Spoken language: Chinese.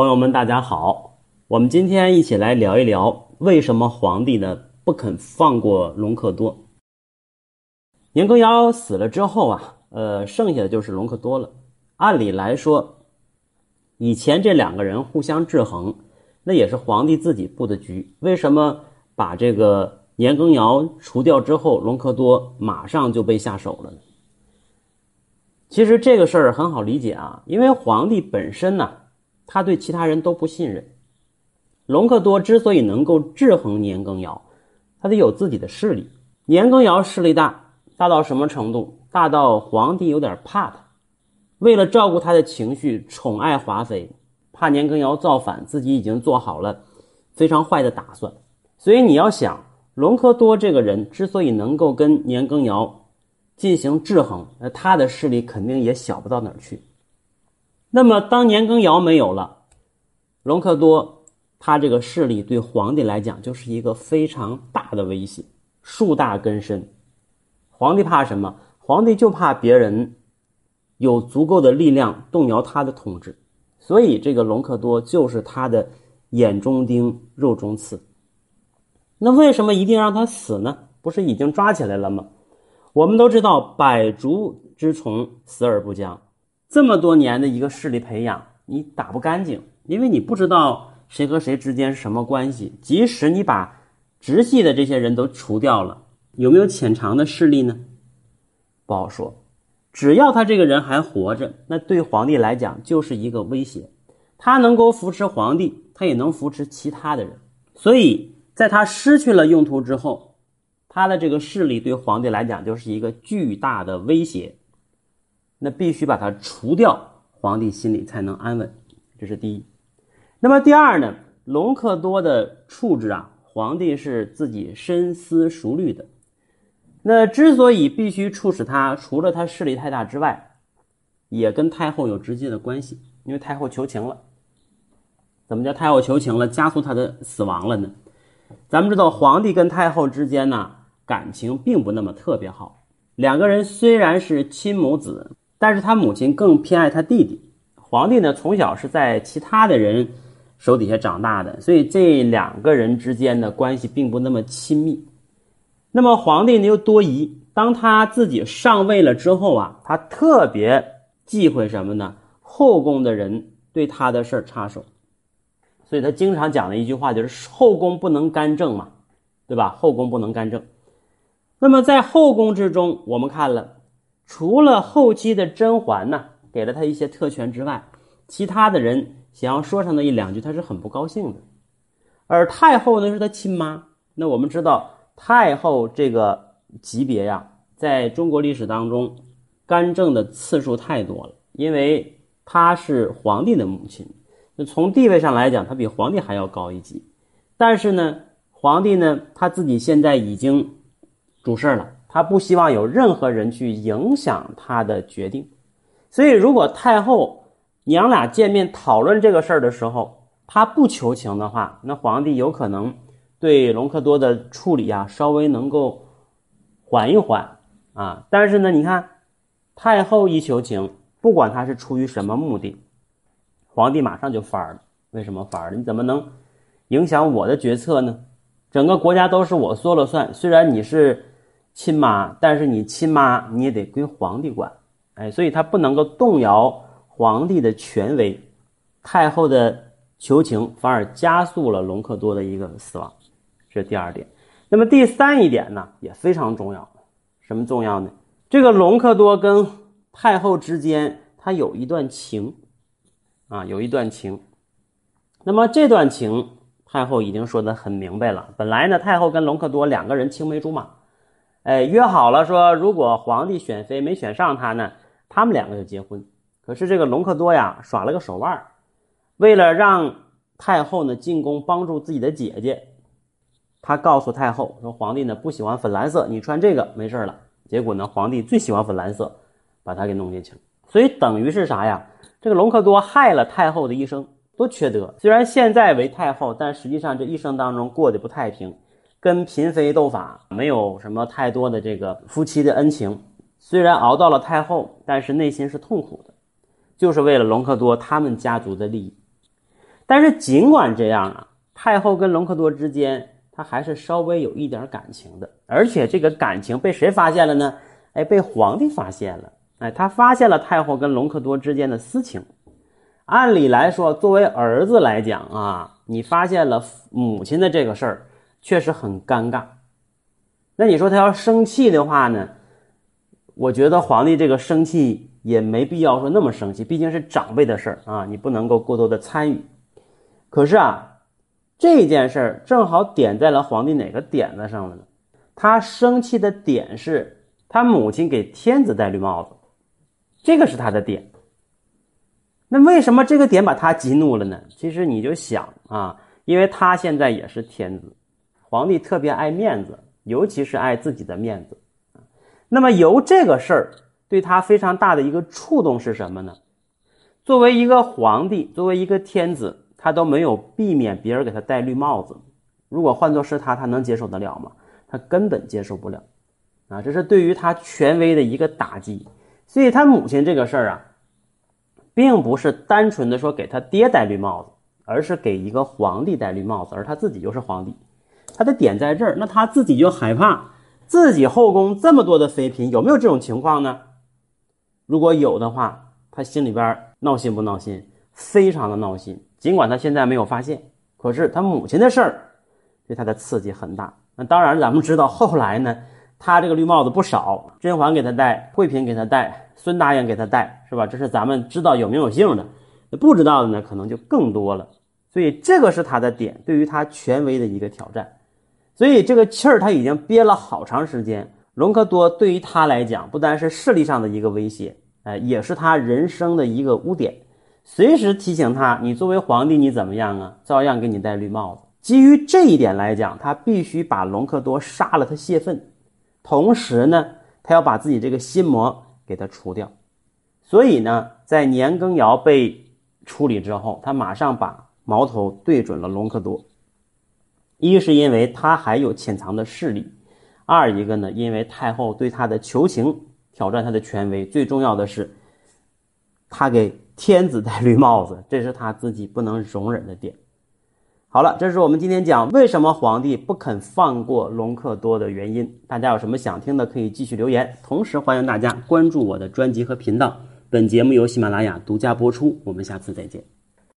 朋友们，大家好，我们今天一起来聊一聊为什么皇帝呢不肯放过隆科多。年羹尧死了之后啊，呃，剩下的就是隆科多了。按理来说，以前这两个人互相制衡，那也是皇帝自己布的局。为什么把这个年羹尧除掉之后，隆科多马上就被下手了呢？其实这个事儿很好理解啊，因为皇帝本身呢。他对其他人都不信任。隆科多之所以能够制衡年羹尧，他得有自己的势力。年羹尧势力大，大到什么程度？大到皇帝有点怕他。为了照顾他的情绪，宠爱华妃，怕年羹尧造反，自己已经做好了非常坏的打算。所以你要想，隆科多这个人之所以能够跟年羹尧进行制衡，那他的势力肯定也小不到哪儿去。那么，当年羹尧没有了，隆科多他这个势力对皇帝来讲就是一个非常大的威胁，树大根深。皇帝怕什么？皇帝就怕别人有足够的力量动摇他的统治。所以，这个隆科多就是他的眼中钉、肉中刺。那为什么一定让他死呢？不是已经抓起来了吗？我们都知道，百足之虫，死而不僵。这么多年的一个势力培养，你打不干净，因为你不知道谁和谁之间是什么关系。即使你把直系的这些人都除掉了，有没有潜藏的势力呢？不好说。只要他这个人还活着，那对皇帝来讲就是一个威胁。他能够扶持皇帝，他也能扶持其他的人。所以，在他失去了用途之后，他的这个势力对皇帝来讲就是一个巨大的威胁。那必须把它除掉，皇帝心里才能安稳，这是第一。那么第二呢？隆科多的处置啊，皇帝是自己深思熟虑的。那之所以必须处死他，除了他势力太大之外，也跟太后有直接的关系，因为太后求情了。怎么叫太后求情了，加速他的死亡了呢？咱们知道，皇帝跟太后之间呢，感情并不那么特别好。两个人虽然是亲母子。但是他母亲更偏爱他弟弟，皇帝呢从小是在其他的人手底下长大的，所以这两个人之间的关系并不那么亲密。那么皇帝呢又多疑，当他自己上位了之后啊，他特别忌讳什么呢？后宫的人对他的事儿插手，所以他经常讲的一句话就是后宫不能干政嘛，对吧？后宫不能干政。那么在后宫之中，我们看了。除了后期的甄嬛呢，给了他一些特权之外，其他的人想要说上那一两句，他是很不高兴的。而太后呢，是他亲妈。那我们知道，太后这个级别呀，在中国历史当中，干政的次数太多了，因为她是皇帝的母亲。那从地位上来讲，她比皇帝还要高一级。但是呢，皇帝呢，他自己现在已经主事了。他不希望有任何人去影响他的决定，所以如果太后娘俩见面讨论这个事儿的时候，他不求情的话，那皇帝有可能对隆科多的处理啊稍微能够缓一缓啊。但是呢，你看太后一求情，不管他是出于什么目的，皇帝马上就翻了。为什么翻了？你怎么能影响我的决策呢？整个国家都是我说了算，虽然你是。亲妈，但是你亲妈你也得归皇帝管，哎，所以他不能够动摇皇帝的权威。太后的求情反而加速了隆科多的一个死亡，这是第二点。那么第三一点呢，也非常重要。什么重要呢？这个隆科多跟太后之间，他有一段情啊，有一段情。那么这段情，太后已经说得很明白了。本来呢，太后跟隆科多两个人青梅竹马。哎，约好了说，如果皇帝选妃没选上他呢，他们两个就结婚。可是这个隆科多呀，耍了个手腕为了让太后呢进宫帮助自己的姐姐，他告诉太后说，皇帝呢不喜欢粉蓝色，你穿这个没事了。结果呢，皇帝最喜欢粉蓝色，把他给弄进去了。所以等于是啥呀？这个隆科多害了太后的一生，多缺德！虽然现在为太后，但实际上这一生当中过得不太平。跟嫔妃斗法，没有什么太多的这个夫妻的恩情。虽然熬到了太后，但是内心是痛苦的，就是为了隆科多他们家族的利益。但是尽管这样啊，太后跟隆科多之间，他还是稍微有一点感情的，而且这个感情被谁发现了呢？哎，被皇帝发现了。哎，他发现了太后跟隆科多之间的私情。按理来说，作为儿子来讲啊，你发现了母亲的这个事儿，确实很尴尬。那你说他要生气的话呢？我觉得皇帝这个生气也没必要说那么生气，毕竟是长辈的事儿啊，你不能够过多的参与。可是啊，这件事儿正好点在了皇帝哪个点子上了呢？他生气的点是他母亲给天子戴绿帽子，这个是他的点。那为什么这个点把他激怒了呢？其实你就想啊，因为他现在也是天子，皇帝特别爱面子，尤其是爱自己的面子。那么由这个事儿对他非常大的一个触动是什么呢？作为一个皇帝，作为一个天子，他都没有避免别人给他戴绿帽子。如果换作是他，他能接受得了吗？他根本接受不了啊！这是对于他权威的一个打击。所以他母亲这个事儿啊。并不是单纯的说给他爹戴绿帽子，而是给一个皇帝戴绿帽子，而他自己就是皇帝。他的点在这儿，那他自己就害怕自己后宫这么多的妃嫔，有没有这种情况呢？如果有的话，他心里边闹心不闹心？非常的闹心。尽管他现在没有发现，可是他母亲的事儿对他的刺激很大。那当然，咱们知道后来呢。他这个绿帽子不少，甄嬛给他戴，惠嫔给他戴，孙大爷给他戴，是吧？这是咱们知道有名有姓的，不知道的呢，可能就更多了。所以这个是他的点，对于他权威的一个挑战。所以这个气儿他已经憋了好长时间。隆科多对于他来讲，不单是势力上的一个威胁，哎，也是他人生的一个污点，随时提醒他：你作为皇帝，你怎么样啊？照样给你戴绿帽子。基于这一点来讲，他必须把隆科多杀了，他泄愤。同时呢，他要把自己这个心魔给他除掉，所以呢，在年羹尧被处理之后，他马上把矛头对准了隆科多。一是因为他还有潜藏的势力，二一个呢，因为太后对他的求情，挑战他的权威，最重要的是，他给天子戴绿帽子，这是他自己不能容忍的点。好了，这是我们今天讲为什么皇帝不肯放过隆科多的原因。大家有什么想听的，可以继续留言。同时欢迎大家关注我的专辑和频道。本节目由喜马拉雅独家播出。我们下次再见。